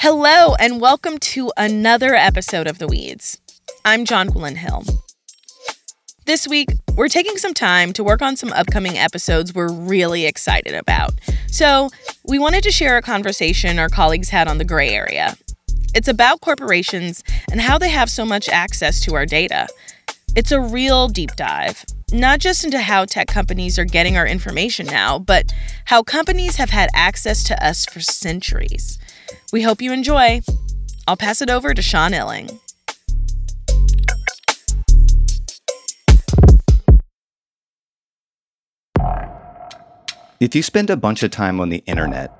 Hello, and welcome to another episode of The Weeds. I'm Jonquilyn Hill. This week, we're taking some time to work on some upcoming episodes we're really excited about. So, we wanted to share a conversation our colleagues had on the gray area. It's about corporations and how they have so much access to our data. It's a real deep dive, not just into how tech companies are getting our information now, but how companies have had access to us for centuries. We hope you enjoy. I'll pass it over to Sean Illing. If you spend a bunch of time on the internet,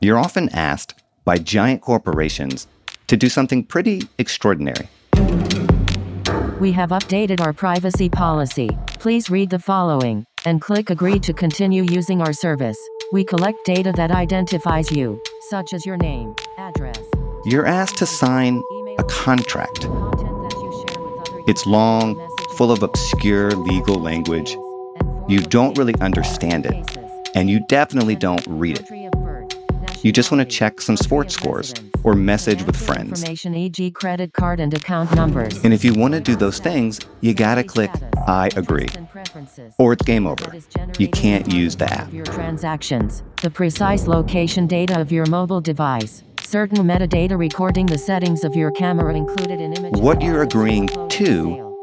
you're often asked by giant corporations to do something pretty extraordinary. We have updated our privacy policy. Please read the following and click Agree to continue using our service. We collect data that identifies you, such as your name, address. You're asked to sign a contract. content that you share with other It's long, full of obscure legal language. You don't really understand it, and you definitely don't read it. Country of birth, You just want to check some sports scores or message with friends. Information, e.g., credit card and account numbers. And if you want to do those things, you gotta click I agree. Or it's game over. You can't use the app. Your transactions, the precise location data of your mobile device, certain metadata recording the settings of your camera included in images. What you're agreeing to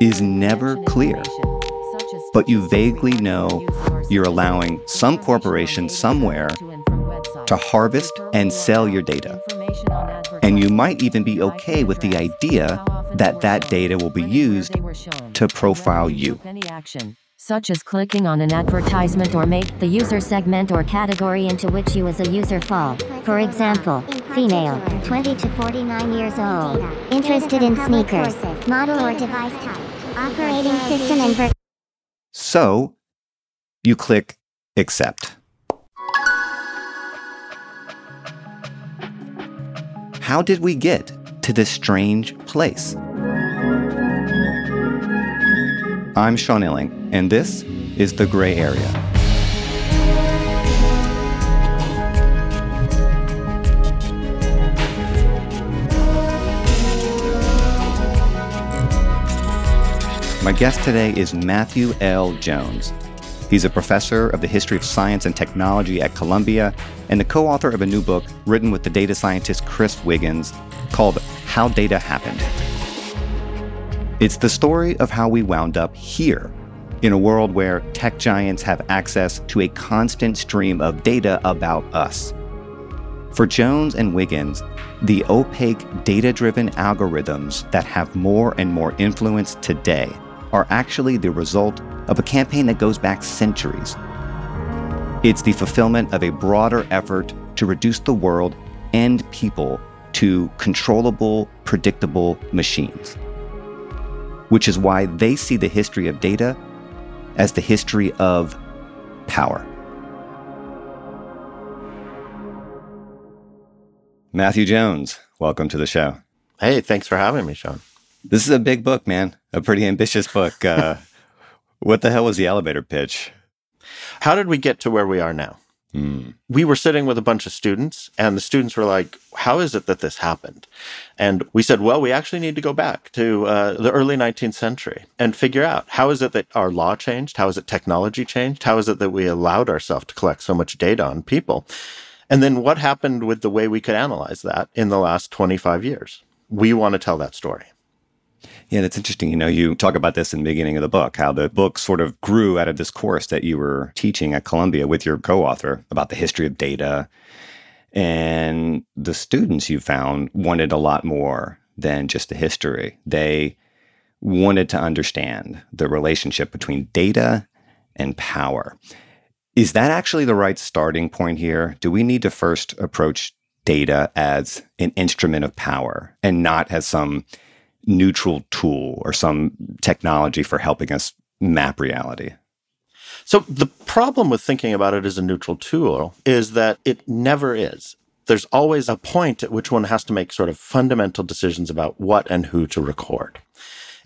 is never clear. information, such as But you vaguely know use of our you're allowing some corporation somewhere to and from websites, to harvest and sell your data. And you might even be okay with the idea how often they that that data will be when and where used they were shown, to profile you. Any action, such as clicking on an advertisement or make the user segment or category into which you as a user fall. For example, female, 20 to 49 years old, interested in sneakers, model or device type, operating system and ver- So you click accept. How did we get to this strange place? I'm Sean Illing, and this is The Gray Area. My guest today is Matthew L. Jones. He's a professor of the history of science and technology at Columbia and the co author of a new book written with the data scientist Chris Wiggins called How Data Happened. It's the story of how we wound up here in a world where tech giants have access to a constant stream of data about us. For Jones and Wiggins, the opaque data driven algorithms that have more and more influence today are actually the result of a campaign that goes back centuries. It's the fulfillment of a broader effort to reduce the world and people to controllable, predictable machines. Which is why they see the history of data as the history of power. Matthew Jones, welcome to the show. Hey, thanks for having me, Sean. This is a big book, man. A pretty ambitious book. Uh, what the hell was the elevator pitch? How did we get to where we are now? Mm. We were sitting with a bunch of students, and the students were like, How is it that this happened? And we said, Well, we actually need to go back to uh, the early 19th century and figure out how is it that our law changed? How is it technology changed? How is it that we allowed ourselves to collect so much data on people? And then what happened with the way we could analyze that in the last 25 years? We want to tell that story. Yeah, that's interesting. You know, you talk about this in the beginning of the book, how the book sort of grew out of this course that you were teaching at Columbia with your co author about the history of data. And the students you found wanted a lot more than just the history. They wanted to understand the relationship between data and power. Is that actually the right starting point here? Do we need to first approach data as an instrument of power and not as some neutral tool or some technology for helping us map reality? So, the problem with thinking about it as a neutral tool is that it never is. There's always a point at which one has to make sort of fundamental decisions about what and who to record.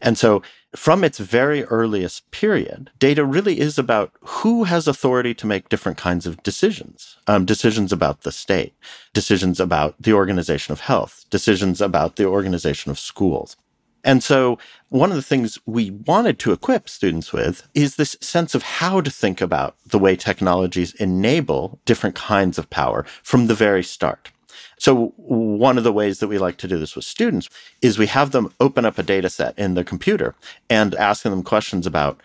And so, from its very earliest period, data really is about who has authority to make different kinds of decisions. Um, decisions about the state, decisions about the organization of health, decisions about the organization of schools. And so one of the things we wanted to equip students with is this sense of how to think about the way technologies enable different kinds of power from the very start. So one of the ways that we like to do this with students is we have them open up a data set in their computer and asking them questions about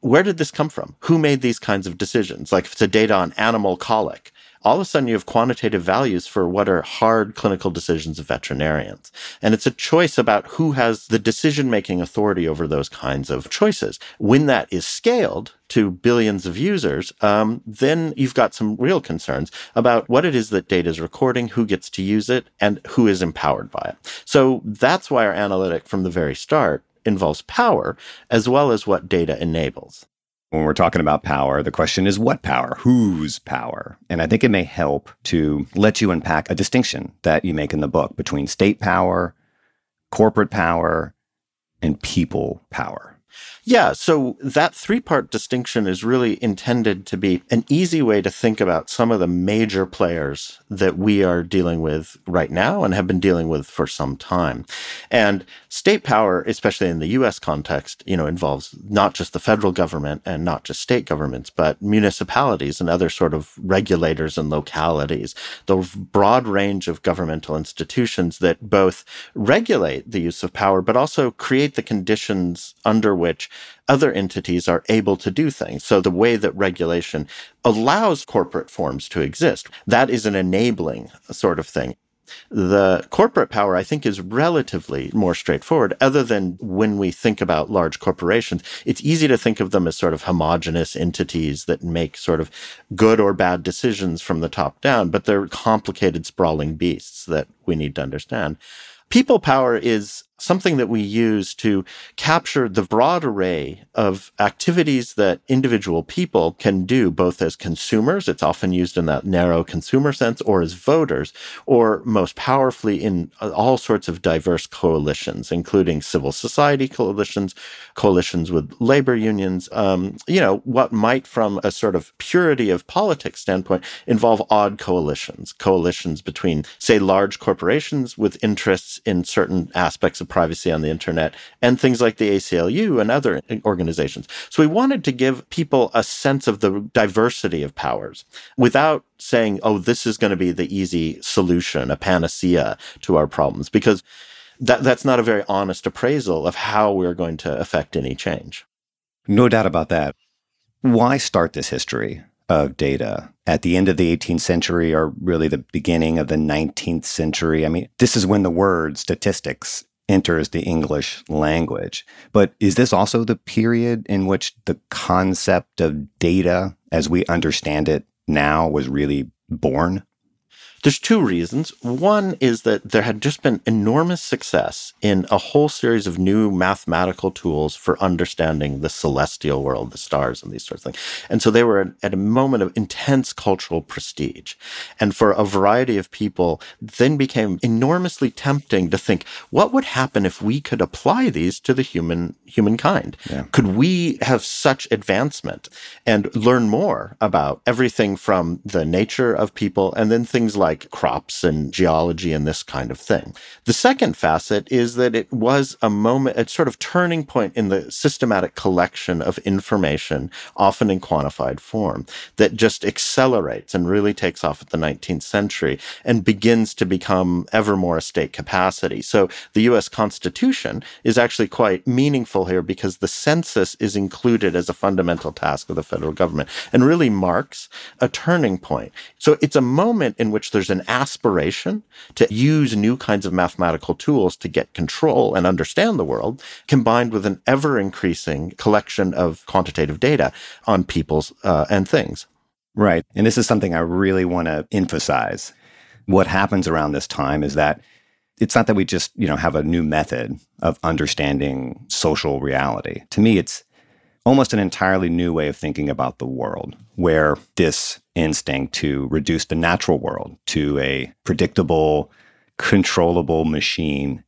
where did this come from? Who made these kinds of decisions? Like if it's a data on animal colic, all of a sudden you have quantitative values for what are hard clinical decisions of veterinarians. And it's a choice about who has the decision making authority over those kinds of choices. When that is scaled to billions of users, um, then you've got some real concerns about what it is that data is recording, who gets to use it, and who is empowered by it. So that's why our analytic from the very start involves power as well as what data enables when we're talking about power, the question is what power? Whose power? And I think it may help to let you unpack a distinction that you make in the book between state power, corporate power, and people power. Yeah, so that three part distinction is really intended to be an easy way to think about some of the major players that we are dealing with right now and have been dealing with for some time. And state power, especially in the US context, you know, involves not just the federal government and not just state governments, but municipalities and other sort of regulators and localities, the broad range of governmental institutions that both regulate the use of power, but also create the conditions under which other entities are able to do things. So the way that regulation allows corporate forms to exist, that is an enabling sort of thing. The corporate power, I think, is relatively more straightforward, other than when we think about large corporations. It's easy to think of them as sort of homogenous entities that make sort of good or bad decisions from the top down, but they're complicated, sprawling beasts that we need to understand. People power is something that we use to capture the broad array of activities that individual people can do, both as consumers, it's often used in that narrow consumer sense, or as voters, or most powerfully in all sorts of diverse coalitions, including civil society coalitions, coalitions with labor unions, um, you know, what might from a sort of purity of politics standpoint involve odd coalitions, coalitions between, say, large corporations with interests in certain aspects of privacy on the internet and things like the ACLU and other organizations. So we wanted to give people a sense of the diversity of powers without saying, oh, this is going to be the easy solution, a panacea to our problems, because that, that's not a very honest appraisal of how we're going to affect any change. No doubt about that. Why start this history of data at the end of the 18th century or really the beginning of the 19th century? I mean, this is when the word statistics enters the English language. But is this also the period in which the concept of data as we understand it now was really born? There's two reasons. One is that there had just been enormous success in a whole series of new mathematical tools for understanding the celestial world, the stars, and these sorts of things. And so they were at a moment of intense cultural prestige. And for a variety of people, then became enormously tempting to think, what would happen if we could apply these to the human humankind? Yeah. Could we have such advancement and learn more about everything from the nature of people and then things like like crops and geology and this kind of thing. The second facet is that it was a moment, a sort of turning point in the systematic collection of information, often in quantified form, that just accelerates and really takes off at the 19th century and begins to become ever more a state capacity. So the US Constitution is actually quite meaningful here because the census is included as a fundamental task of the federal government and really marks a turning point. So it's a moment in which there's there's an aspiration to use new kinds of mathematical tools to get control and understand the world, combined with an ever increasing collection of quantitative data on peoples uh, and things. Right. And this is something I really want to emphasize. What happens around this time is that it's not that we just, you know, have a new method of understanding social reality. To me, it's almost an entirely new way of thinking about the world, where this instinct to reduce the natural world to a predictable, controllable machine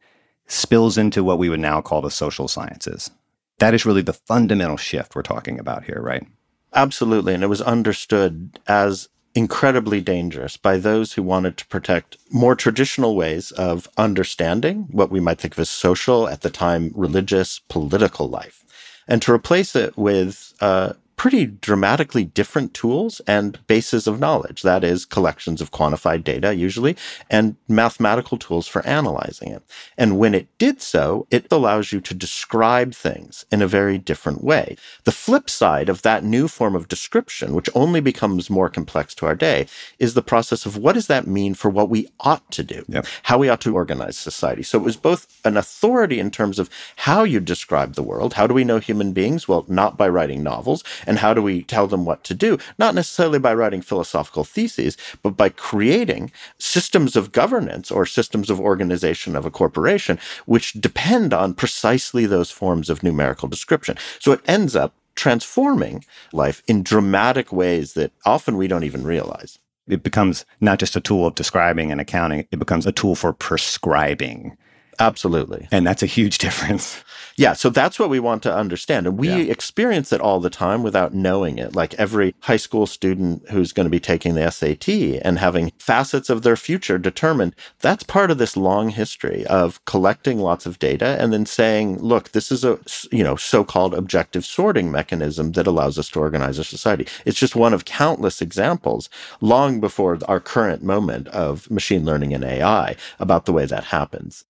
spills into what we would now call the social sciences. That is really the fundamental shift we're talking about here, right? Absolutely. And it was understood as incredibly dangerous by those who wanted to protect more traditional ways of understanding what we might think of as social, at the time, religious, political life and to replace it with uh, pretty dramatically different tools and bases of knowledge. That is, collections of quantified data, usually, and mathematical tools for analyzing it. And when it did so, it allows you to describe things in a very different way. The flip side of that new form of description, which only becomes more complex to our day, is the process of what does that mean for what we ought to do, yep. how we ought to organize society. So it was both an authority in terms of how you describe the world. How do we know human beings? Well, not by writing novels and how do we tell them what to do? Not necessarily by writing philosophical theses, but by creating systems of governance or systems of organization of a corporation, which depend on precisely those forms of numerical description. So it ends up transforming life in dramatic ways that often we don't even realize. It becomes not just a tool of describing and accounting, it becomes a tool for prescribing. Absolutely. And that's a huge difference. Yeah, so that's what we want to understand. And we yeah. experience it all the time without knowing it. Like every high school student who's going to be taking the SAT and having facets of their future determined, that's part of this long history of collecting lots of data and then saying, look, this is a, you know, so-called objective sorting mechanism that allows us to organize a society. It's just one of countless examples long before our current moment of machine learning and AI about the way that happens.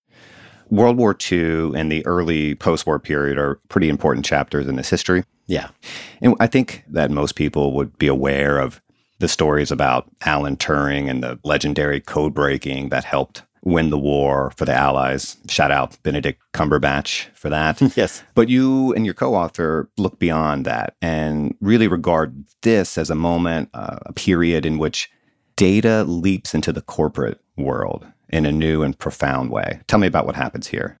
World War II and the early post war period are pretty important chapters in this history. Yeah. And I think that most people would be aware of the stories about Alan Turing and the legendary code breaking that helped win the war for the Allies. Shout out Benedict Cumberbatch for that. yes. But you and your co author look beyond that and really regard this as a moment, uh, a period in which data leaps into the corporate world in a new and profound way. Tell me about what happens here.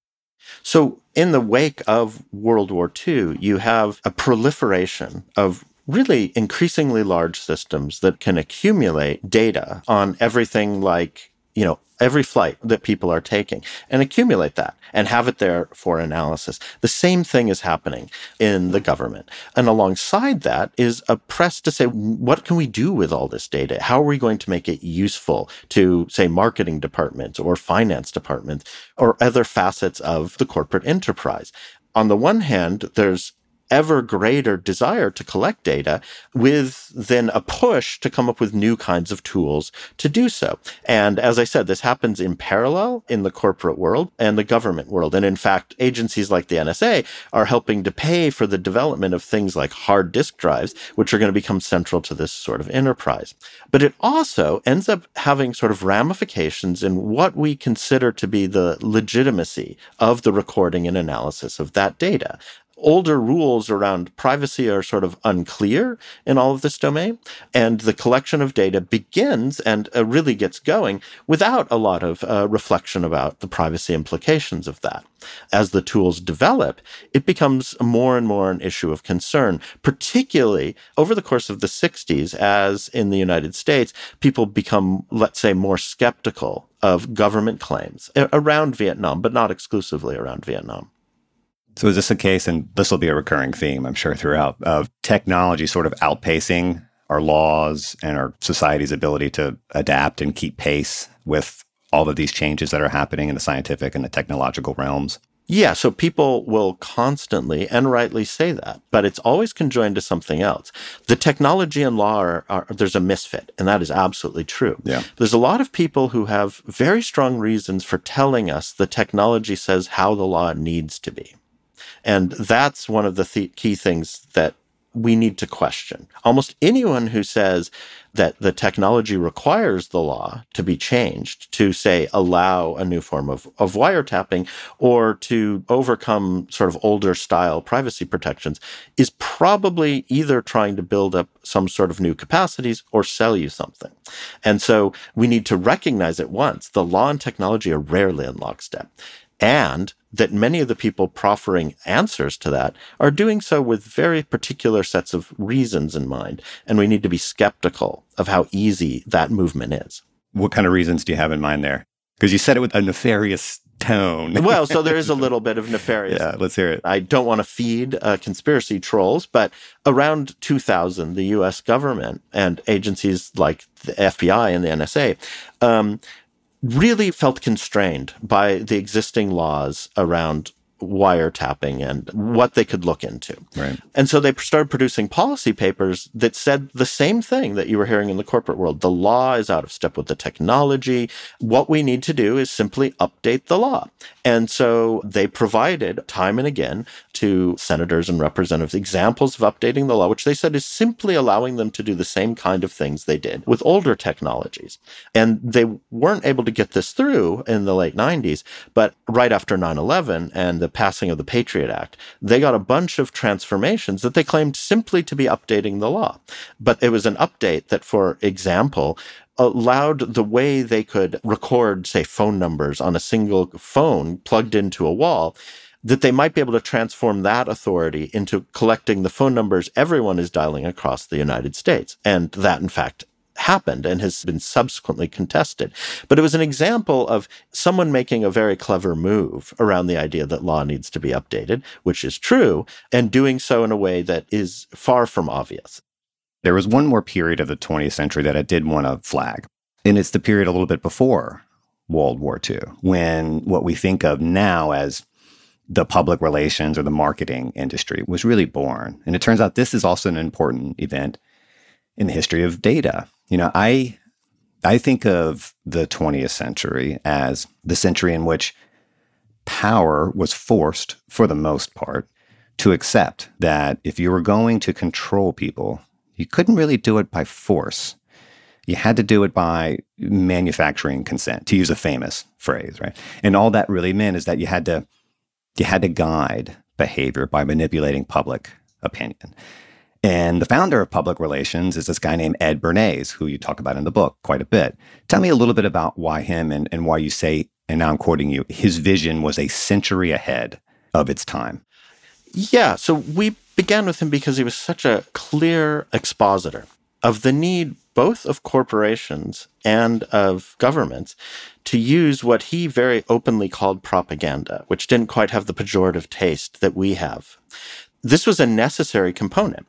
So, in the wake of World War II, you have a proliferation of really increasingly large systems that can accumulate data on everything like, you know, every flight that people are taking and accumulate that and have it there for analysis. The same thing is happening in the government. And alongside that is a press to say, what can we do with all this data? How are we going to make it useful to, say, marketing departments or finance departments or other facets of the corporate enterprise? On the one hand, there's ever greater desire to collect data with then a push to come up with new kinds of tools to do so. And as I said, this happens in parallel in the corporate world and the government world. And in fact, agencies like the NSA are helping to pay for the development of things like hard disk drives, which are going to become central to this sort of enterprise. But it also ends up having sort of ramifications in what we consider to be the legitimacy of the recording and analysis of that data older rules around privacy are sort of unclear in all of this domain. And the collection of data begins and uh, really gets going without a lot of uh, reflection about the privacy implications of that. As the tools develop, it becomes more and more an issue of concern, particularly over the course of the 60s, as in the United States, people become, let's say, more skeptical of government claims around Vietnam, but not exclusively around Vietnam. So is this a case, and this will be a recurring theme, I'm sure, throughout, of technology sort of outpacing our laws and our society's ability to adapt and keep pace with all of these changes that are happening in the scientific and the technological realms? Yeah, so people will constantly and rightly say that, but it's always conjoined to something else. The technology and law are, are, there's a misfit, and that is absolutely true. Yeah. There's a lot of people who have very strong reasons for telling us the technology says how the law needs to be. And that's one of the th- key things that we need to question. Almost anyone who says that the technology requires the law to be changed to, say, allow a new form of, of wiretapping or to overcome sort of older style privacy protections is probably either trying to build up some sort of new capacities or sell you something. And so we need to recognize at once the law and technology are rarely in lockstep. And that many of the people proffering answers to that are doing so with very particular sets of reasons in mind. And we need to be skeptical of how easy that movement is. What kind of reasons do you have in mind there? Because you said it with a nefarious tone. well, so there is a little bit of nefarious. Yeah, let's hear it. I don't want to feed uh, conspiracy trolls, but around 2000, the U.S. government and agencies like the FBI and the NSA um, really felt constrained by the existing laws around wiretapping and what they could look into. Right. And so they started producing policy papers that said the same thing that you were hearing in the corporate world. The law is out of step with the technology. What we need to do is simply update the law. And so they provided time and again to senators and representatives examples of updating the law, which they said is simply allowing them to do the same kind of things they did with older technologies. And they weren't able to get this through in the late 90s, but right after 9 11 and the passing of the Patriot Act, they got a bunch of transformations that they claimed simply to be updating the law. But it was an update that, for example, allowed the way they could record, say, phone numbers on a single phone plugged into a wall, that they might be able to transform that authority into collecting the phone numbers everyone is dialing across the United States. And that, in fact, happened and has been subsequently contested. But it was an example of someone making a very clever move around the idea that law needs to be updated, which is true, and doing so in a way that is far from obvious. There was one more period of the 20th century that I did want to flag, and it's the period a little bit before World War II, when what we think of now as the public relations or the marketing industry was really born. And it turns out this is also an important event in the history of data. You know, I I think of the 20th century as the century in which power was forced for the most part to accept that if you were going to control people, you couldn't really do it by force. You had to do it by manufacturing consent, to use a famous phrase, right? And all that really meant is that you had to you had to guide behavior by manipulating public opinion. And the founder of public relations is this guy named Ed Bernays, who you talk about in the book quite a bit. Tell me a little bit about why him and, and why you say, and now I'm quoting you, his vision was a century ahead of its time. Yeah. So we began with him because he was such a clear expositor of the need both of corporations and of governments to use what he very openly called propaganda, which didn't quite have the pejorative taste that we have. This was a necessary component.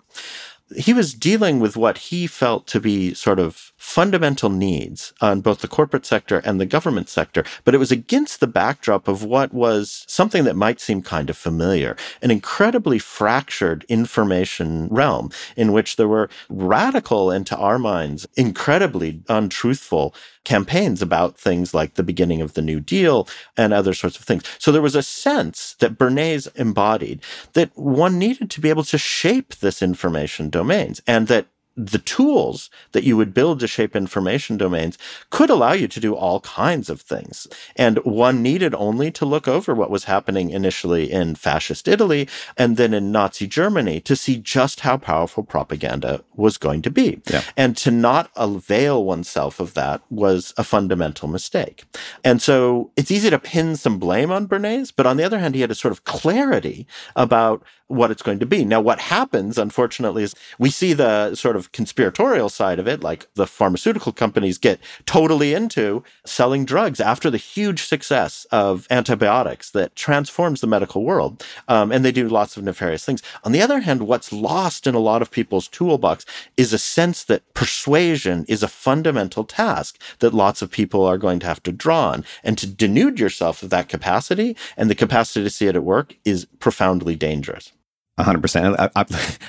He was dealing with what he felt to be sort of fundamental needs on both the corporate sector and the government sector, but it was against the backdrop of what was something that might seem kind of familiar an incredibly fractured information realm in which there were radical and to our minds incredibly untruthful campaigns about things like the beginning of the New Deal and other sorts of things. So there was a sense that Bernays embodied that one needed to be able to shape this information domains and that the tools that you would build to shape information domains could allow you to do all kinds of things. And one needed only to look over what was happening initially in fascist Italy and then in Nazi Germany to see just how powerful propaganda was going to be. Yeah. And to not avail oneself of that was a fundamental mistake. And so it's easy to pin some blame on Bernays, but on the other hand, he had a sort of clarity about what it's going to be. Now, what happens, unfortunately, is we see the sort of conspiratorial side of it, like the pharmaceutical companies get totally into selling drugs after the huge success of antibiotics that transforms the medical world. Um, and they do lots of nefarious things. On the other hand, what's lost in a lot of people's toolbox is a sense that persuasion is a fundamental task that lots of people are going to have to draw on. And to denude yourself of that capacity and the capacity to see it at work is profoundly dangerous. 100%. I, I,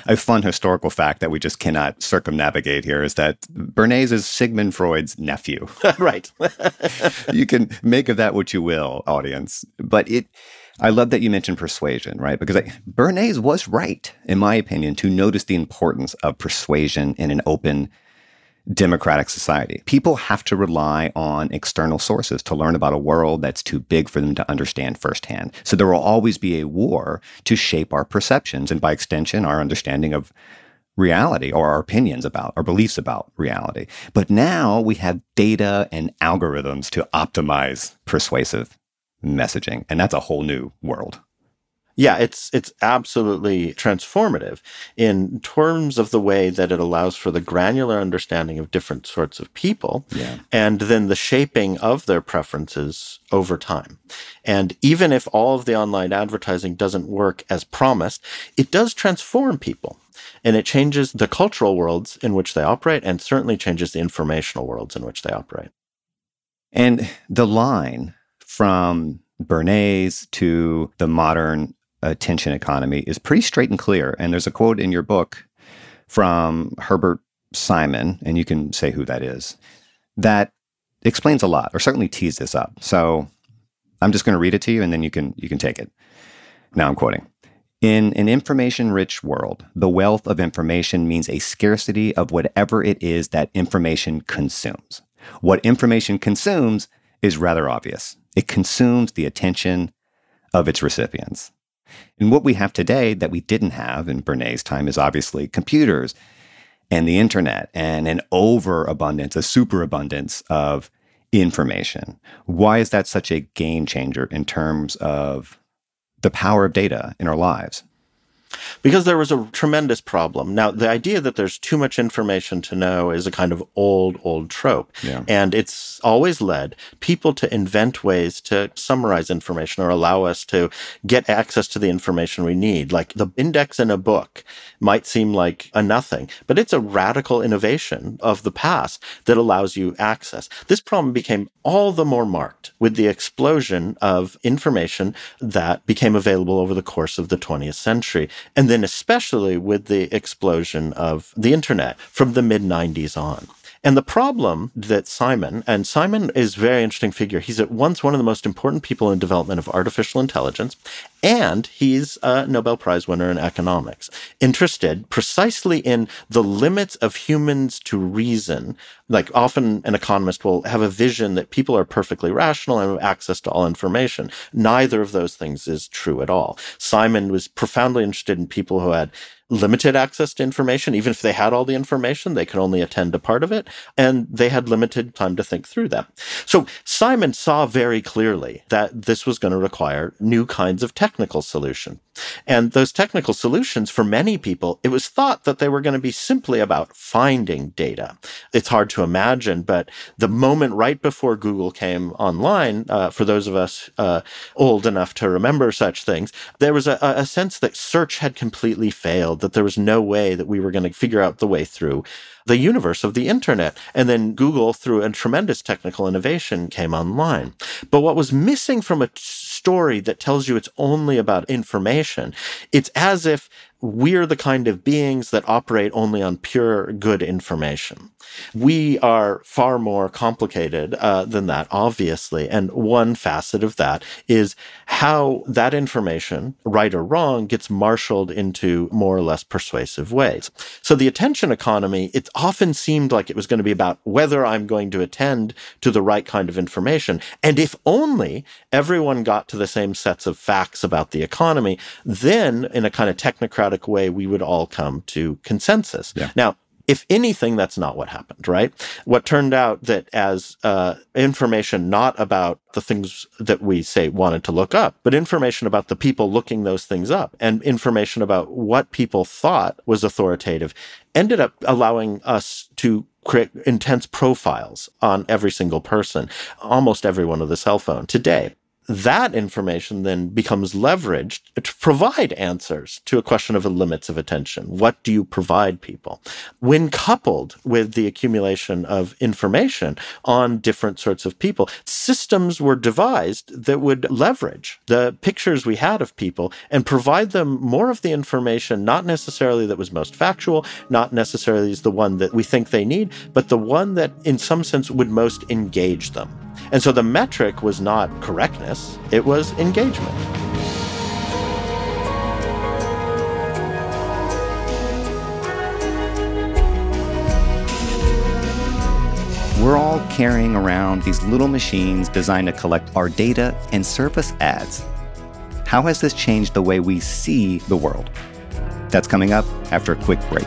a fun historical fact that we just cannot circumnavigate here is that Bernays is Sigmund Freud's nephew. right. you can make of that what you will, audience. But it, I love that you mentioned persuasion, right? Because I, Bernays was right, in my opinion, to notice the importance of persuasion in an open, democratic society. People have to rely on external sources to learn about a world that's too big for them to understand firsthand. So there will always be a war to shape our perceptions and by extension our understanding of reality or our opinions about our beliefs about reality. But now we have data and algorithms to optimize persuasive messaging and that's a whole new world. Yeah, it's it's absolutely transformative in terms of the way that it allows for the granular understanding of different sorts of people Yeah. and then the shaping of their preferences over time. And even if all of the online advertising doesn't work as promised, it does transform people. And it changes the cultural worlds in which they operate and certainly changes the informational worlds in which they operate. And the line from Bernays to the modern attention economy is pretty straight and clear. And there's a quote in your book from Herbert Simon, and you can say who that is, that explains a lot, or certainly tees this up. So I'm just going to read it to you, and then you can you can take it. Now I'm quoting. In an information rich world, the wealth of information means a scarcity of whatever it is that information consumes. What information consumes is rather obvious. It consumes the attention of its recipients. And what we have today that we didn't have in Bernays' time is obviously computers and the internet and an overabundance, a superabundance of information. Why is that such a game changer in terms of the power of data in our lives? Because there was a tremendous problem. Now, the idea that there's too much information to know is a kind of old, old trope. Yeah. And it's always led people to invent ways to summarize information or allow us to get access to the information we need. Like the index in a book might seem like a nothing, but it's a radical innovation of the past that allows you access. This problem became all the more marked with the explosion of information that became available over the course of the 20th century. And then especially with the explosion of the internet from the mid 90s on. And the problem that Simon, and Simon is a very interesting figure. He's at once one of the most important people in development of artificial intelligence, and he's a Nobel Prize winner in economics, interested precisely in the limits of humans to reason. Like often an economist will have a vision that people are perfectly rational and have access to all information. Neither of those things is true at all. Simon was profoundly interested in people who had limited access to information. Even if they had all the information, they could only attend to part of it, and they had limited time to think through them. So Simon saw very clearly that this was going to require new kinds of technical solution. And those technical solutions, for many people, it was thought that they were going to be simply about finding data. It's hard to imagine, but the moment right before Google came online, uh, for those of us uh, old enough to remember such things, there was a, a sense that search had completely failed, that there was no way that we were going to figure out the way through the universe of the internet. And then Google, through a tremendous technical innovation, came online. But what was missing from a story that tells you it's only about information, it's as if we're the kind of beings that operate only on pure good information. We are far more complicated uh, than that, obviously. And one facet of that is how that information, right or wrong, gets marshaled into more or less persuasive ways. So the attention economy, it often seemed like it was going to be about whether I'm going to attend to the right kind of information. And if only everyone got to the same sets of facts about the economy, then in a kind of technocratic way, we would all come to consensus. Yeah. Now, if anything, that's not what happened, right? What turned out that as uh, information not about the things that we say wanted to look up, but information about the people looking those things up and information about what people thought was authoritative ended up allowing us to create intense profiles on every single person, almost everyone with a cell phone today that information then becomes leveraged to provide answers to a question of the limits of attention. What do you provide people? When coupled with the accumulation of information on different sorts of people, systems were devised that would leverage the pictures we had of people and provide them more of the information, not necessarily that was most factual, not necessarily is the one that we think they need, but the one that in some sense would most engage them. And so the metric was not correctness, it was engagement. We're all carrying around these little machines designed to collect our data and us ads. How has this changed the way we see the world? That's coming up after a quick break.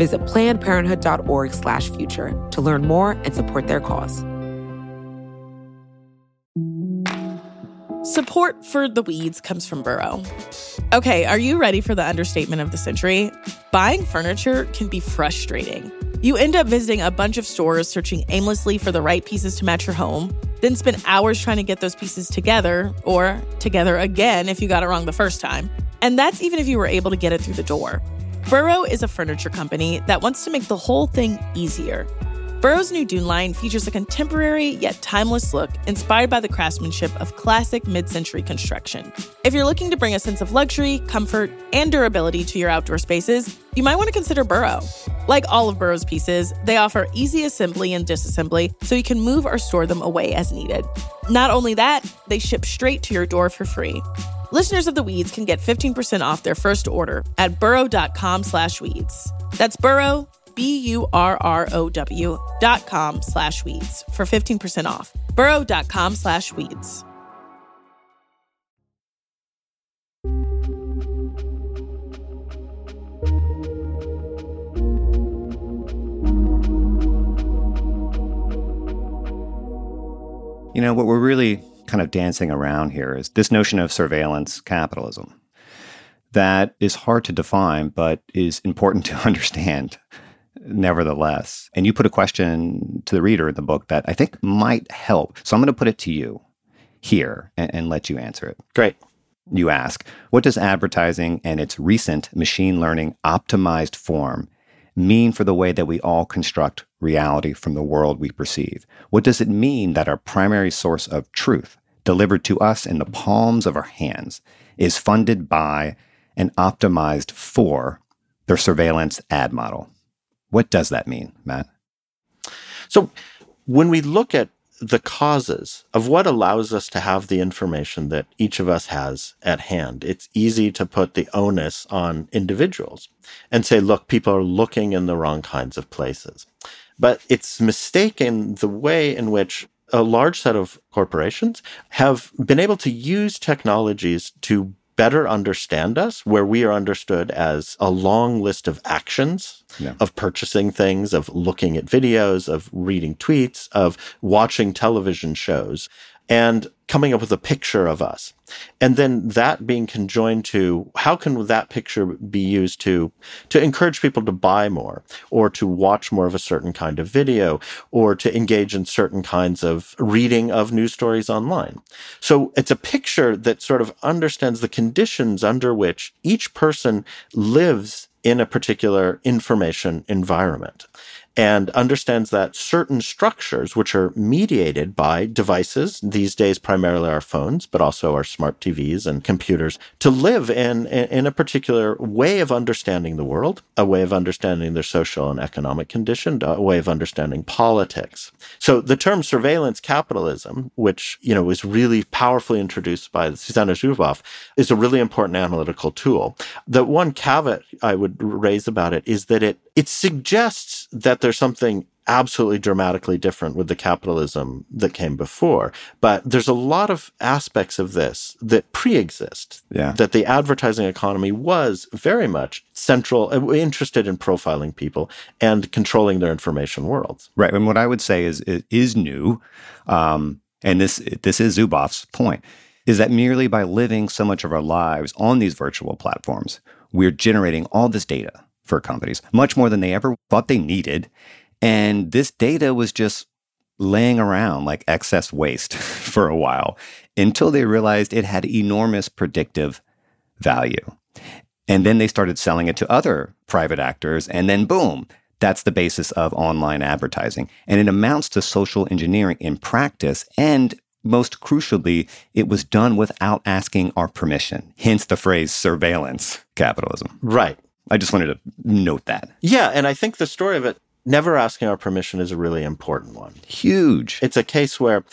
Visit plannedparenthood.org/future to learn more and support their cause. Support for the weeds comes from Burrow. Okay, are you ready for the understatement of the century? Buying furniture can be frustrating. You end up visiting a bunch of stores searching aimlessly for the right pieces to match your home, then spend hours trying to get those pieces together, or together again if you got it wrong the first time. And that's even if you were able to get it through the door. Burrow is a furniture company that wants to make the whole thing easier. Burrow's new Dune line features a contemporary yet timeless look inspired by the craftsmanship of classic mid century construction. If you're looking to bring a sense of luxury, comfort, and durability to your outdoor spaces, you might want to consider Burrow. Like all of Burrow's pieces, they offer easy assembly and disassembly so you can move or store them away as needed. Not only that, they ship straight to your door for free. Listeners of The Weeds can get 15% off their first order at burrow.com slash weeds. That's burrow, B-U-R-R-O-W dot com slash weeds for 15% off. burrow.com slash weeds. You know, what we're really kind of dancing around here is this notion of surveillance capitalism that is hard to define, but is important to understand nevertheless. And you put a question to the reader in the book that I think might help. So I'm going to put it to you here and, and let you answer it. Great. You ask, what does advertising and its recent machine learning optimized form mean for the way that we all construct reality from the world we perceive? What does it mean that our primary source of truth, delivered to us in the palms of our hands, is funded by and optimized for their surveillance ad model? What does that mean, Matt? So when we look at the causes of what allows us to have the information that each of us has at hand. It's easy to put the onus on individuals and say, look, people are looking in the wrong kinds of places. But it's mistaken the way in which a large set of corporations have been able to use technologies to better understand us, where we are understood as a long list of actions yeah. of purchasing things, of looking at videos, of reading tweets, of watching television shows and coming up with a picture of us. And then that being conjoined to how can that picture be used to to encourage people to buy more or to watch more of a certain kind of video or to engage in certain kinds of reading of news stories online. So it's a picture that sort of understands the conditions under which each person lives in a particular information environment and understands that certain structures, which are mediated by devices, these days primarily our phones, but also our smart TVs and computers, to live in, in a particular way of understanding the world, a way of understanding their social and economic condition, a way of understanding politics. So the term surveillance capitalism, which, you know, was really powerfully introduced by Shoshana Zuboff, is a really important analytical tool. The one caveat I would raise about it is that it it suggests that there's something absolutely dramatically different with the capitalism that came before. But there's a lot of aspects of this that pre-exist. Yeah. That the advertising economy was very much central, uh, interested in profiling people and controlling their information worlds. Right. And what I would say is it is new, um, and this this is Zuboff's point, is that merely by living so much of our lives on these virtual platforms, we're generating all this data for companies, much more than they ever thought they needed. And this data was just laying around like excess waste for a while until they realized it had enormous predictive value. And then they started selling it to other private actors, and then boom, that's the basis of online advertising. And it amounts to social engineering in practice. And most crucially, it was done without asking our permission, hence the phrase surveillance capitalism. Right. I just wanted to note that. Yeah, and I think the story of it never asking our permission is a really important one. Huge. It's a case where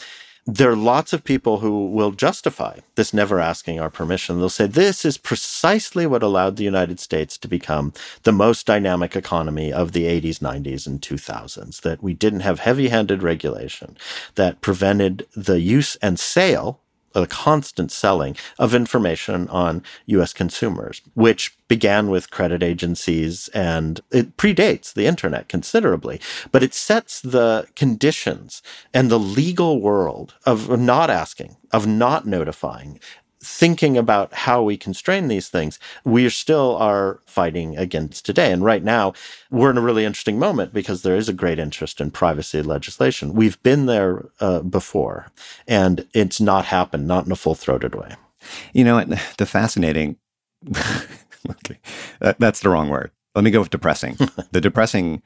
there are lots of people who will justify this never asking our permission. They'll say this is precisely what allowed the United States to become the most dynamic economy of the 80s, 90s, and 2000s. That we didn't have heavy handed regulation that prevented the use and sale a constant selling of information on US consumers, which began with credit agencies and it predates the internet considerably, but it sets the conditions and the legal world of not asking, of not notifying, thinking about how we constrain these things, we still are fighting against today. And right now, we're in a really interesting moment because there is a great interest in privacy legislation. We've been there uh, before, and it's not happened, not in a full throated way. You know, the fascinating, okay, that, that's the wrong word. Let me go with depressing. the depressing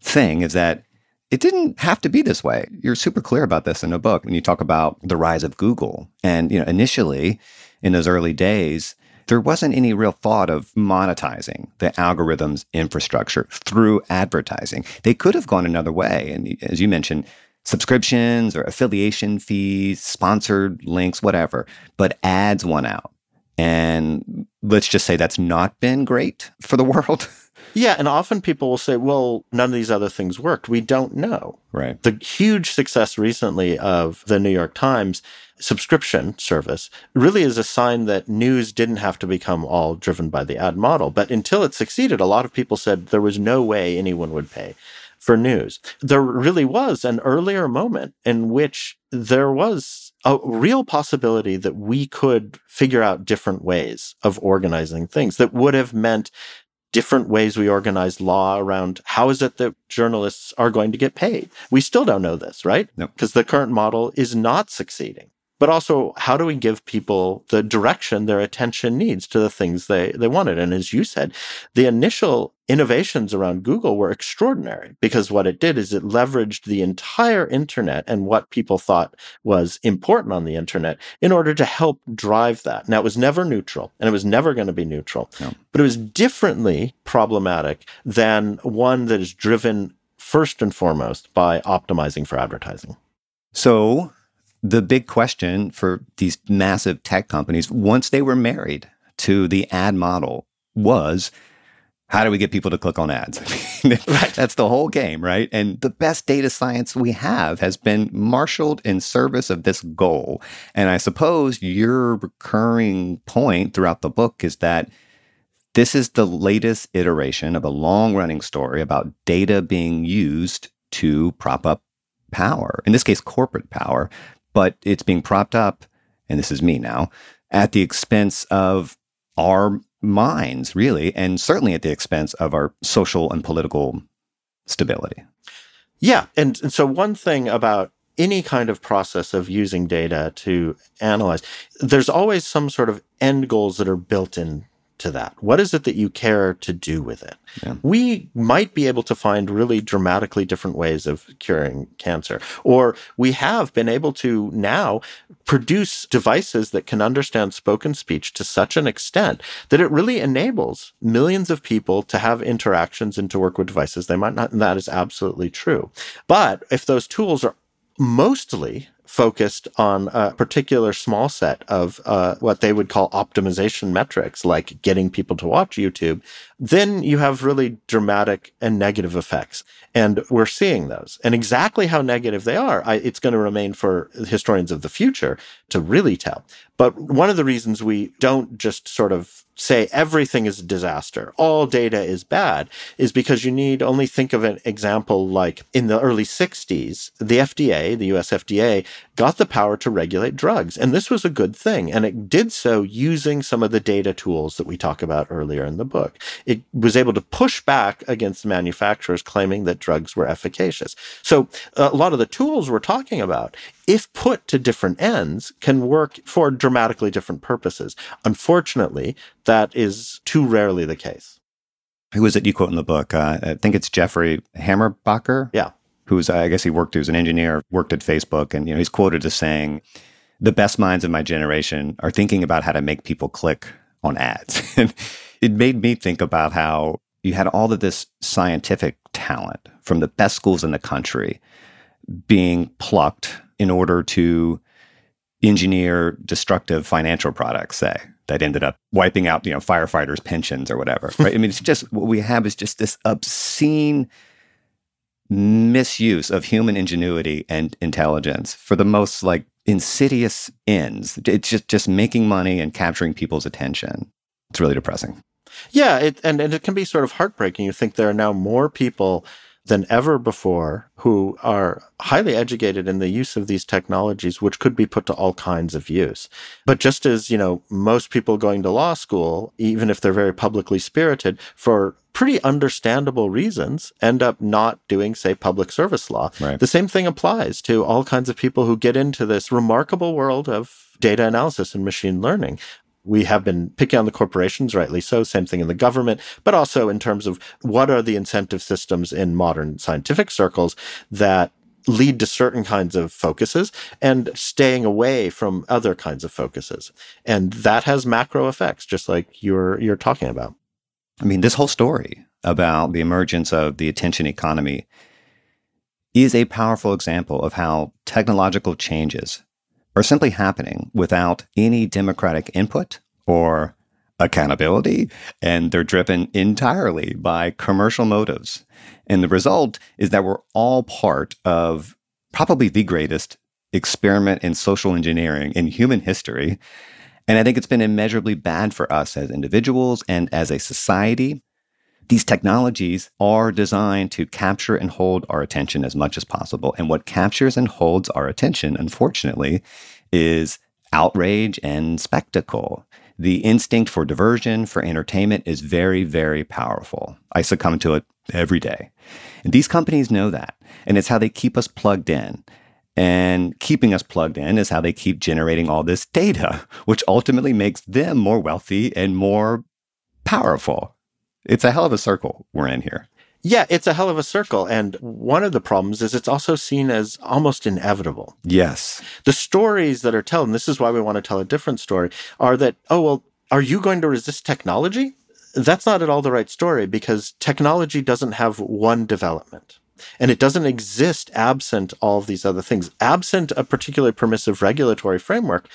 thing is that it didn't have to be this way. You're super clear about this in a book when you talk about the rise of Google. And, you know, initially in those early days, there wasn't any real thought of monetizing the algorithms infrastructure through advertising. They could have gone another way. And as you mentioned, subscriptions or affiliation fees, sponsored links, whatever, but ads won out. And let's just say that's not been great for the world. Yeah, and often people will say, well, none of these other things worked. We don't know. Right. The huge success recently of the New York Times subscription service really is a sign that news didn't have to become all driven by the ad model. But until it succeeded, a lot of people said there was no way anyone would pay for news. There really was an earlier moment in which there was a real possibility that we could figure out different ways of organizing things that would have meant different ways we organize law around how is it that journalists are going to get paid. We still don't know this, right? Because the current model is not succeeding but also how do we give people the direction their attention needs to the things they, they wanted? And as you said, the initial innovations around Google were extraordinary because what it did is it leveraged the entire internet and what people thought was important on the internet in order to help drive that. Now, it was never neutral and it was never going to be neutral, no. but it was differently problematic than one that is driven first and foremost by optimizing for advertising. So, the big question for these massive tech companies, once they were married to the ad model, was how do we get people to click on ads? right. That's the whole game, right? And the best data science we have has been marshaled in service of this goal. And I suppose your recurring point throughout the book is that this is the latest iteration of a long running story about data being used to prop up power, in this case, corporate power, but it's being propped up, and this is me now, at the expense of our minds, really, and certainly at the expense of our social and political stability. Yeah. And, and so, one thing about any kind of process of using data to analyze, there's always some sort of end goals that are built in to that? What is it that you care to do with it? Yeah. We might be able to find really dramatically different ways of curing cancer, or we have been able to now produce devices that can understand spoken speech to such an extent that it really enables millions of people to have interactions and to work with devices they might not, and that is absolutely true. But if those tools are mostly focused on a particular small set of uh, what they would call optimization metrics, like getting people to watch YouTube, then you have really dramatic and negative effects. And we're seeing those. And exactly how negative they are, I, it's going to remain for historians of the future to really tell. But one of the reasons we don't just sort of say everything is a disaster, all data is bad, is because you need only think of an example like in the early 60s, the FDA, the US FDA, got the power to regulate drugs. And this was a good thing. And it did so using some of the data tools that we talk about earlier in the book. It was able to push back against manufacturers claiming that drugs were efficacious. So a lot of the tools we're talking about, if put to different ends, can work for dramatically different purposes. Unfortunately, that is too rarely the case. Who is it you quote in the book? Uh, I think it's Jeffrey Hammerbacher. Yeah who's I guess he worked as an engineer, worked at Facebook, and you know he's quoted as saying, "The best minds of my generation are thinking about how to make people click on ads." and it made me think about how you had all of this scientific talent from the best schools in the country being plucked in order to engineer destructive financial products, say that ended up wiping out you know firefighters' pensions or whatever. Right? I mean, it's just what we have is just this obscene misuse of human ingenuity and intelligence for the most like insidious ends. It's just just making money and capturing people's attention. It's really depressing. Yeah, it, and, and it can be sort of heartbreaking. You think there are now more people than ever before who are highly educated in the use of these technologies, which could be put to all kinds of use. But just as, you know, most people going to law school, even if they're very publicly spirited, for pretty understandable reasons, end up not doing, say, public service law. Right. The same thing applies to all kinds of people who get into this remarkable world of data analysis and machine learning we have been picking on the corporations, rightly so, same thing in the government, but also in terms of what are the incentive systems in modern scientific circles that lead to certain kinds of focuses and staying away from other kinds of focuses. And that has macro effects, just like you're you're talking about. I mean, this whole story about the emergence of the attention economy is a powerful example of how technological changes are simply happening without any democratic input or accountability, and they're driven entirely by commercial motives. And the result is that we're all part of probably the greatest experiment in social engineering in human history. And I think it's been immeasurably bad for us as individuals and as a society. These technologies are designed to capture and hold our attention as much as possible. And what captures and holds our attention, unfortunately, is outrage and spectacle. The instinct for diversion, for entertainment is very, very powerful. I succumb to it every day. And these companies know that. And it's how they keep us plugged in. And keeping us plugged in is how they keep generating all this data, which ultimately makes them more wealthy and more powerful. It's a hell of a circle we're in here. Yeah, it's a hell of a circle. And one of the problems is it's also seen as almost inevitable. Yes. The stories that are told, and this is why we want to tell a different story, are that, oh, well, are you going to resist technology? That's not at all the right story because technology doesn't have one development. And it doesn't exist absent all of these other things. Absent a particularly permissive regulatory framework,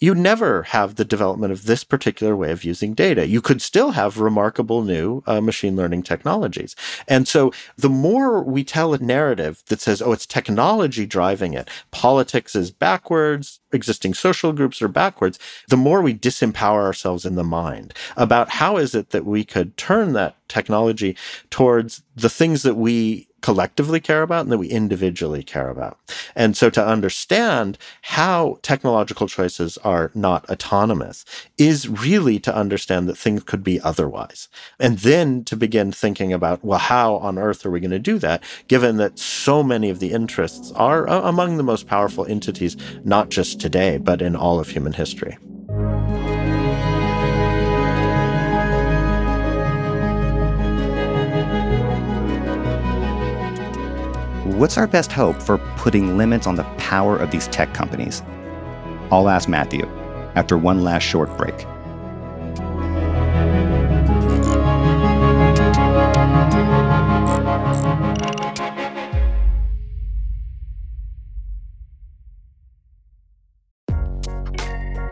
you never have the development of this particular way of using data. You could still have remarkable new uh, machine learning technologies. And so the more we tell a narrative that says, oh, it's technology driving it, politics is backwards, existing social groups are backwards, the more we disempower ourselves in the mind about how is it that we could turn that technology towards the things that we collectively care about and that we individually care about. And so to understand how technological choices are not autonomous is really to understand that things could be otherwise. And then to begin thinking about, well, how on earth are we going to do that, given that so many of the interests are uh, among the most powerful entities, not just today, but in all of human history. What's our best hope for putting limits on the power of these tech companies? I'll ask Matthew after one last short break.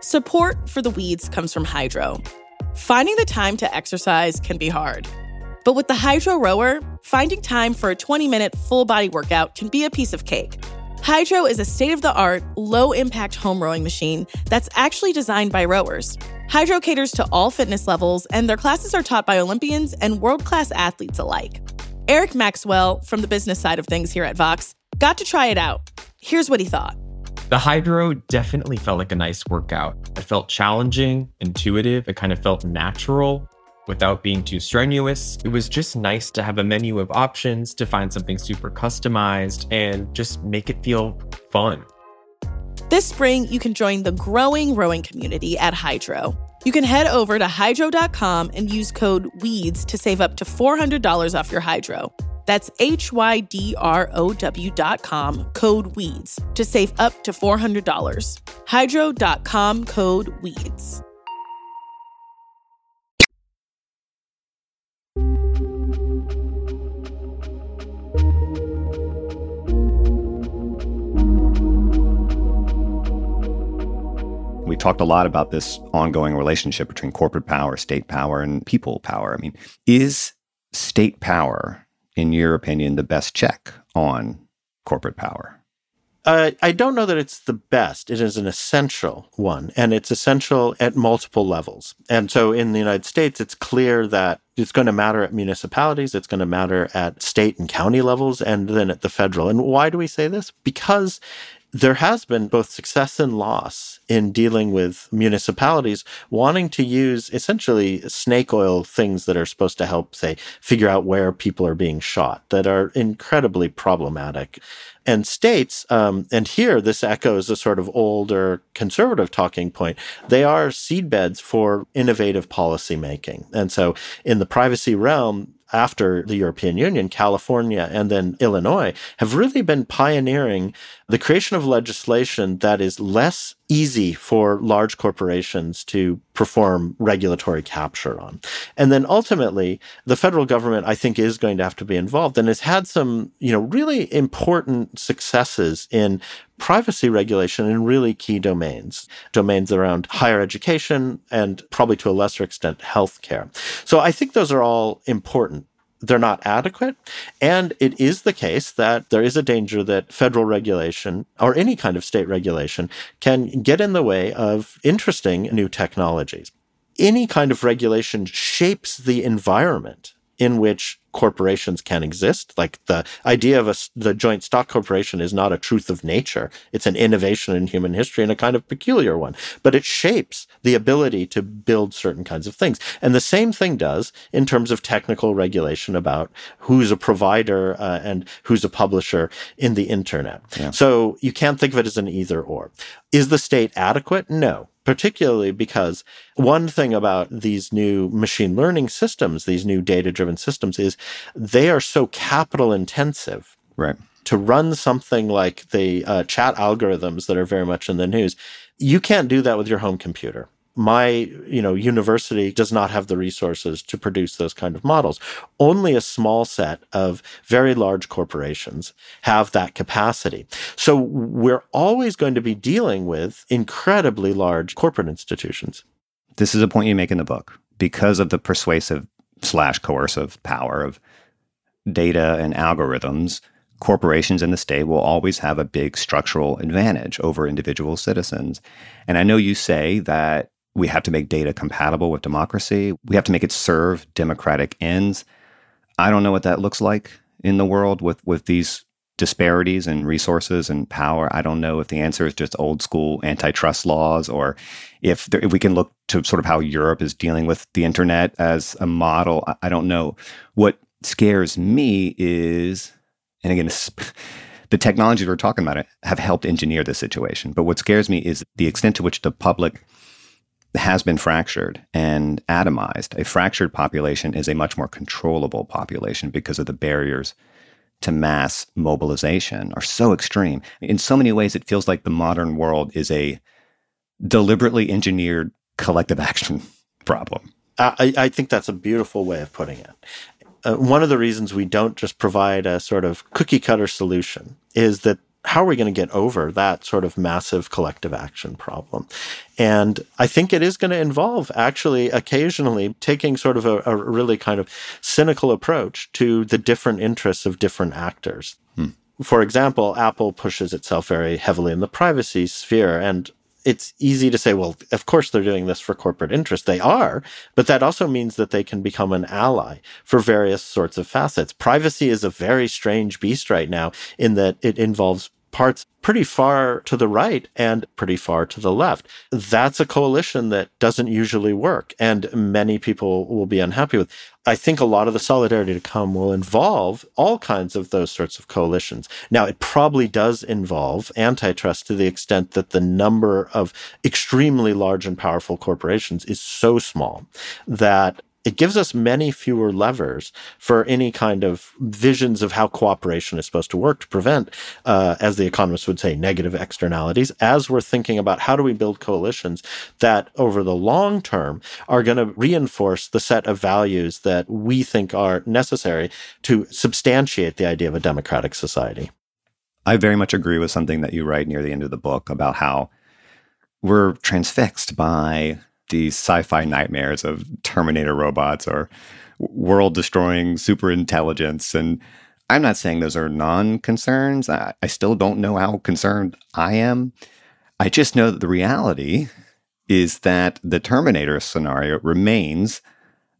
Support for the weeds comes from Hydrow. Finding the time to exercise can be hard. But with the Hydrow Rower, finding time for a 20 minute full body workout can be a piece of cake. Hydrow is a state of the art, low impact home rowing machine that's actually designed by rowers. Hydrow caters to all fitness levels, and their classes are taught by Olympians and world class athletes alike. Eric Maxwell, from the business side of things here at Vox, got to try it out. Here's what he thought. The Hydrow definitely felt like a nice workout. It felt challenging, intuitive, it kind of felt natural without being too strenuous. It was just nice to have a menu of options to find something super customized and just make it feel fun. This spring, you can join the growing rowing community at Hydrow. You can head over to hydrow.com and use code WEEDS to save up to $400 off your Hydrow. That's H Y D R O W dot com, code WEEDS, to save up to $400. Hydrow.com, code WEEDS. Talked a lot about this ongoing relationship between corporate power, state power, and people power. I mean, is state power, in your opinion, the best check on corporate power? Uh, I don't know that it's the best. It is an essential one, and it's essential at multiple levels. And so in the United States, it's clear that it's going to matter at municipalities, it's going to matter at state and county levels, and then at the federal. And why do we say this? Because there has been both success and loss in dealing with municipalities wanting to use essentially snake oil things that are supposed to help, say, figure out where people are being shot that are incredibly problematic. And states, um, and here this echoes a sort of older conservative talking point, they are seedbeds for innovative policy making. And so in the privacy realm, after the European Union, California and then Illinois have really been pioneering the creation of legislation that is less easy for large corporations to perform regulatory capture on. And then ultimately, the federal government, I think, is going to have to be involved and has had some, you know, really important successes in privacy regulation in really key domains, domains around higher education and probably to a lesser extent healthcare. So I think those are all important they're not adequate. And it is the case that there is a danger that federal regulation or any kind of state regulation can get in the way of interesting new technologies. Any kind of regulation shapes the environment in which corporations can exist. Like the idea of a, the joint stock corporation is not a truth of nature. It's an innovation in human history and a kind of peculiar one, but it shapes the ability to build certain kinds of things. And the same thing does in terms of technical regulation about who's a provider uh, and who's a publisher in the internet. Yeah. So you can't think of it as an either or. Is the state adequate? No particularly because one thing about these new machine learning systems, these new data driven systems, is they are so capital intensive. Right. To run something like the uh, chat algorithms that are very much in the news, you can't do that with your home computer. My you know university does not have the resources to produce those kind of models. Only a small set of very large corporations have that capacity. So we're always going to be dealing with incredibly large corporate institutions. This is a point you make in the book. Because of the persuasive slash coercive power of data and algorithms corporations and the state will always have a big structural advantage over individual citizens. And I know you say that we have to make data compatible with democracy. We have to make it serve democratic ends. I don't know what that looks like in the world with, with these disparities in resources and power. I don't know if the answer is just old school antitrust laws or if, there, if we can look to sort of how Europe is dealing with the internet as a model. I, I don't know. What scares me is and again, this, the technologies we're talking about have helped engineer this situation. But what scares me is the extent to which the public has been fractured and atomized. A fractured population is a much more controllable population because of the barriers to mass mobilization are so extreme. In so many ways, it feels like the modern world is a deliberately engineered collective action problem. I, I think that's a beautiful way of putting it uh, one of the reasons we don't just provide a sort of cookie cutter solution is that how are we going to get over that sort of massive collective action problem? And I think it is going to involve actually occasionally taking sort of a, a really kind of cynical approach to the different interests of different actors. Hmm. For example, Apple pushes itself very heavily in the privacy sphere. And it's easy to say, well, of course they're doing this for corporate interest. They are, but that also means that they can become an ally for various sorts of facets. Privacy is a very strange beast right now in that it involves parts pretty far to the right and pretty far to the left. That's a coalition that doesn't usually work and many people will be unhappy with. I think a lot of the solidarity to come will involve all kinds of those sorts of coalitions. Now, it probably does involve antitrust to the extent that the number of extremely large and powerful corporations is so small that it gives us many fewer levers for any kind of visions of how cooperation is supposed to work to prevent, uh, as the economists would say, negative externalities. As we're thinking about how do we build coalitions that over the long term are going to reinforce the set of values that we think are necessary to substantiate the idea of a democratic society. I very much agree with something that you write near the end of the book about how we're transfixed by these sci-fi nightmares of Terminator robots or world destroying super intelligence. And I'm not saying those are non concerns. I, I, still don't know how concerned I am. I just know that the reality is that the Terminator scenario remains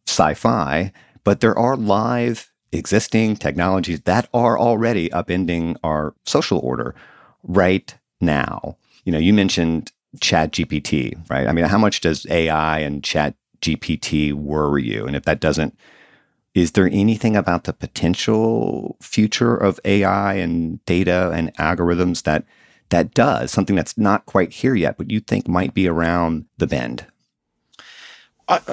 sci fi, but there are live existing technologies that are already upending our social order right now. You know, you mentioned chat GPT, right? I mean, how much does AI and chat GPT worry you? And if that doesn't, is there anything about the potential future of AI and data and algorithms that that does something that's not quite here yet, but you think might be around the bend?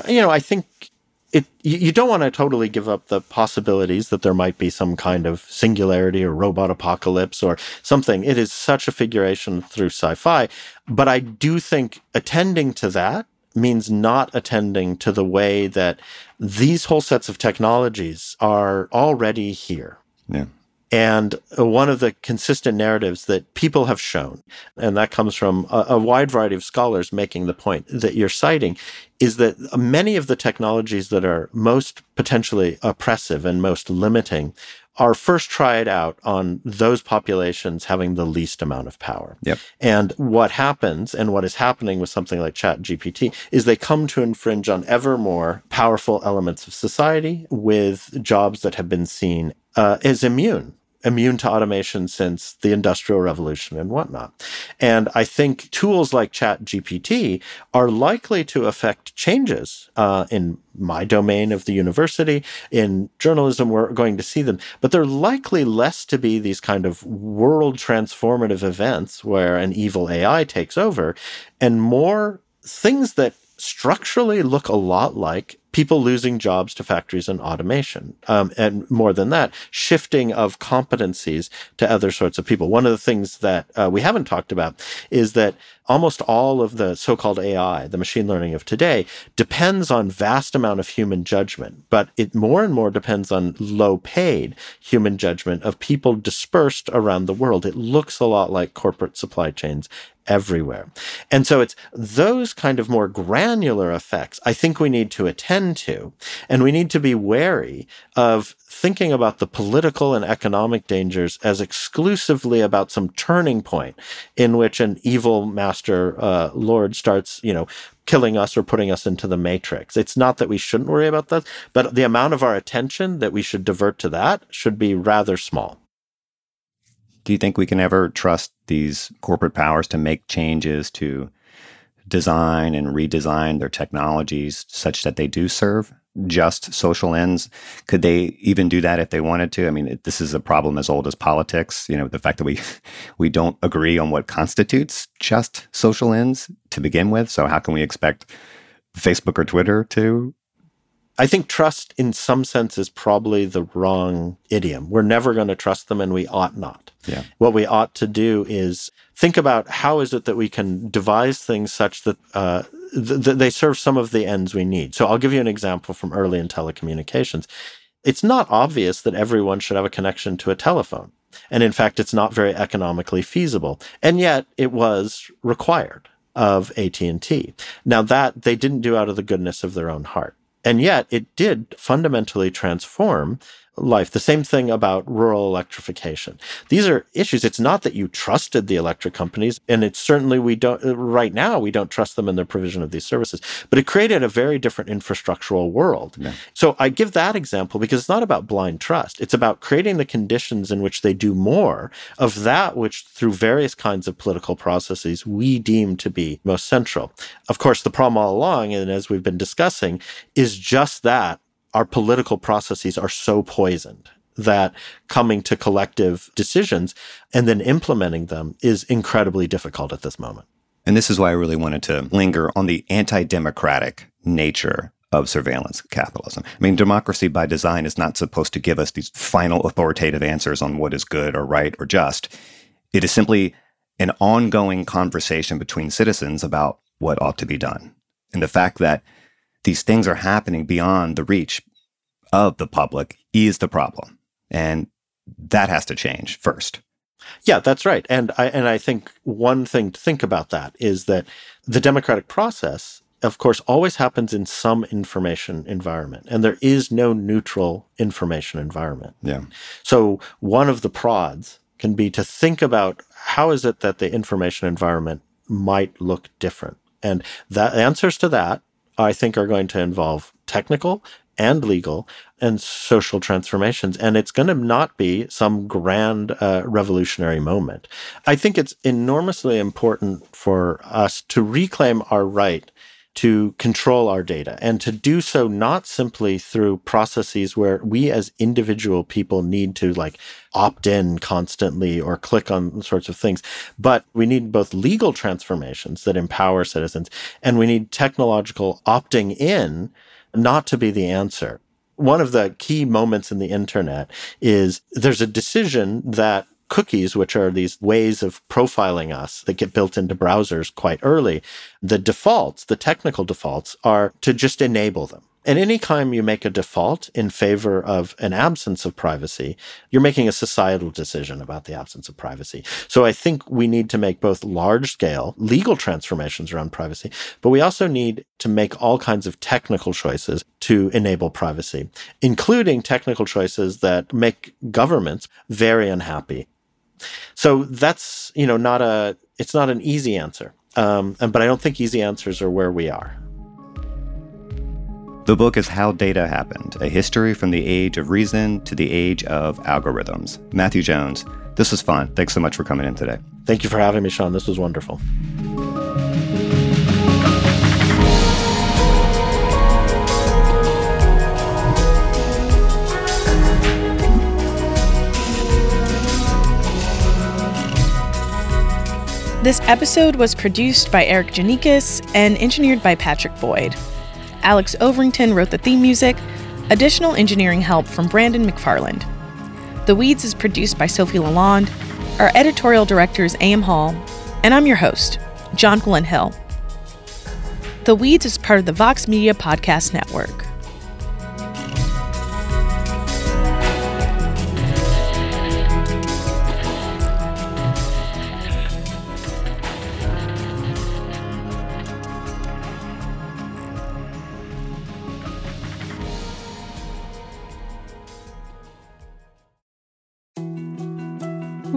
You know, I think it you don't want to totally give up the possibilities that there might be some kind of singularity or robot apocalypse or something. It is such a figuration through sci-fi, but I do think attending to that means not attending to the way that these whole sets of technologies are already here. Yeah. And one of the consistent narratives that people have shown, and that comes from a, a, wide variety of scholars making the point that you're citing, is that many of the technologies that are most potentially oppressive and most limiting are first tried out on those populations having the least amount of power. Yep. And what happens and what is happening with something like Chat GPT is they come to infringe on ever more powerful elements of society with jobs that have been seen uh, as immune immune to automation since the industrial revolution and whatnot. And I think tools like Chat GPT are likely to affect changes uh, in my domain of the university. In journalism, we're going to see them, but they're likely less to be these kind of world transformative events where an evil AI takes over and more things that structurally look a lot like people losing jobs to factories and automation. Um, and more than that, shifting of competencies to other sorts of people. One of the things that uh, we haven't talked about is that almost all of the so-called AI, the machine learning of today, depends on vast amount of human judgment, but it more and more depends on low paid human judgment of people dispersed around the world. It looks a lot like corporate supply chains everywhere. And so it's those kind of more granular effects I think we need to attend to. And we need to be wary of thinking about the political and economic dangers as exclusively about some turning point in which an evil master uh, lord starts, you know, killing us or putting us into the matrix. It's not that we shouldn't worry about that, but the amount of our attention that we should divert to that should be rather small. Do you think we can ever trust these corporate powers to make changes to design and redesign their technologies such that they do serve just social ends? Could they even do that if they wanted to? I mean, this is a problem as old as politics. You know, the fact that we we don't agree on what constitutes just social ends to begin with. So how can we expect Facebook or Twitter to I think trust in some sense is probably the wrong idiom. We're never going to trust them and we ought not. Yeah. What we ought to do is think about how is it that we can devise things such that uh, th- th- they serve some of the ends we need. So I'll give you an example from early in telecommunications. It's not obvious that everyone should have a connection to a telephone. And in fact, it's not very economically feasible. And yet it was required of AT&T. Now that they didn't do out of the goodness of their own heart. And yet it did fundamentally transform life. The same thing about rural electrification. These are issues. It's not that you trusted the electric companies, and it's certainly we don't, uh, right now, we don't trust them in their provision of these services, but it created a very different infrastructural world. Yeah. So I give that example because it's not about blind trust. It's about creating the conditions in which they do more of that which, through various kinds of political processes, we deem to be most central. Of course, the problem all along, and as we've been discussing, is just that our political processes are so poisoned that coming to collective decisions and then implementing them is incredibly difficult at this moment. And this is why I really wanted to linger on the anti democratic nature of surveillance capitalism. I mean, democracy by design is not supposed to give us these final authoritative answers on what is good or right or just. It is simply an ongoing conversation between citizens about what ought to be done. And the fact that these things are happening beyond the reach of the public is the problem. And that has to change first. Yeah, that's right. And I and I think one thing to think about that is that the democratic process of course always happens in some information environment and there is no neutral information environment. Yeah. So one of the prods can be to think about how is it that the information environment might look different. And the answers to that I think are going to involve technical and legal and social transformations. And it's going to not be some grand uh, revolutionary moment. I think it's enormously important for us to reclaim our right to control our data and to do so not simply through processes where we as individual people need to like opt in constantly or click on sorts of things, but we need both legal transformations that empower citizens and we need technological opting in not to be the answer. One of the key moments in the internet is there's a decision that cookies, which are these ways of profiling us that get built into browsers quite early, the defaults, the technical defaults are to just enable them. And anytime you make a default in favor of an absence of privacy, you're making a societal decision about the absence of privacy. So I think we need to make both large scale legal transformations around privacy, but we also need to make all kinds of technical choices to enable privacy, including technical choices that make governments very unhappy. So that's, you know, not a, it's not an easy answer. Um, but I don't think easy answers are where we are. The book is How Data Happened A History from the Age of Reason to the Age of Algorithms. Matthew Jones, this was fun. Thanks so much for coming in today. Thank you for having me, Sean. This was wonderful. This episode was produced by Erikk Geannikis and engineered by Patrick Boyd. Alex Overington wrote the theme music, additional engineering help from Brandon McFarland. The Weeds is produced by Sophie Lalonde. Our editorial director is A.M. Hall. And I'm your host, Jonquilyn Hill. The Weeds is part of the Vox Media Podcast Network.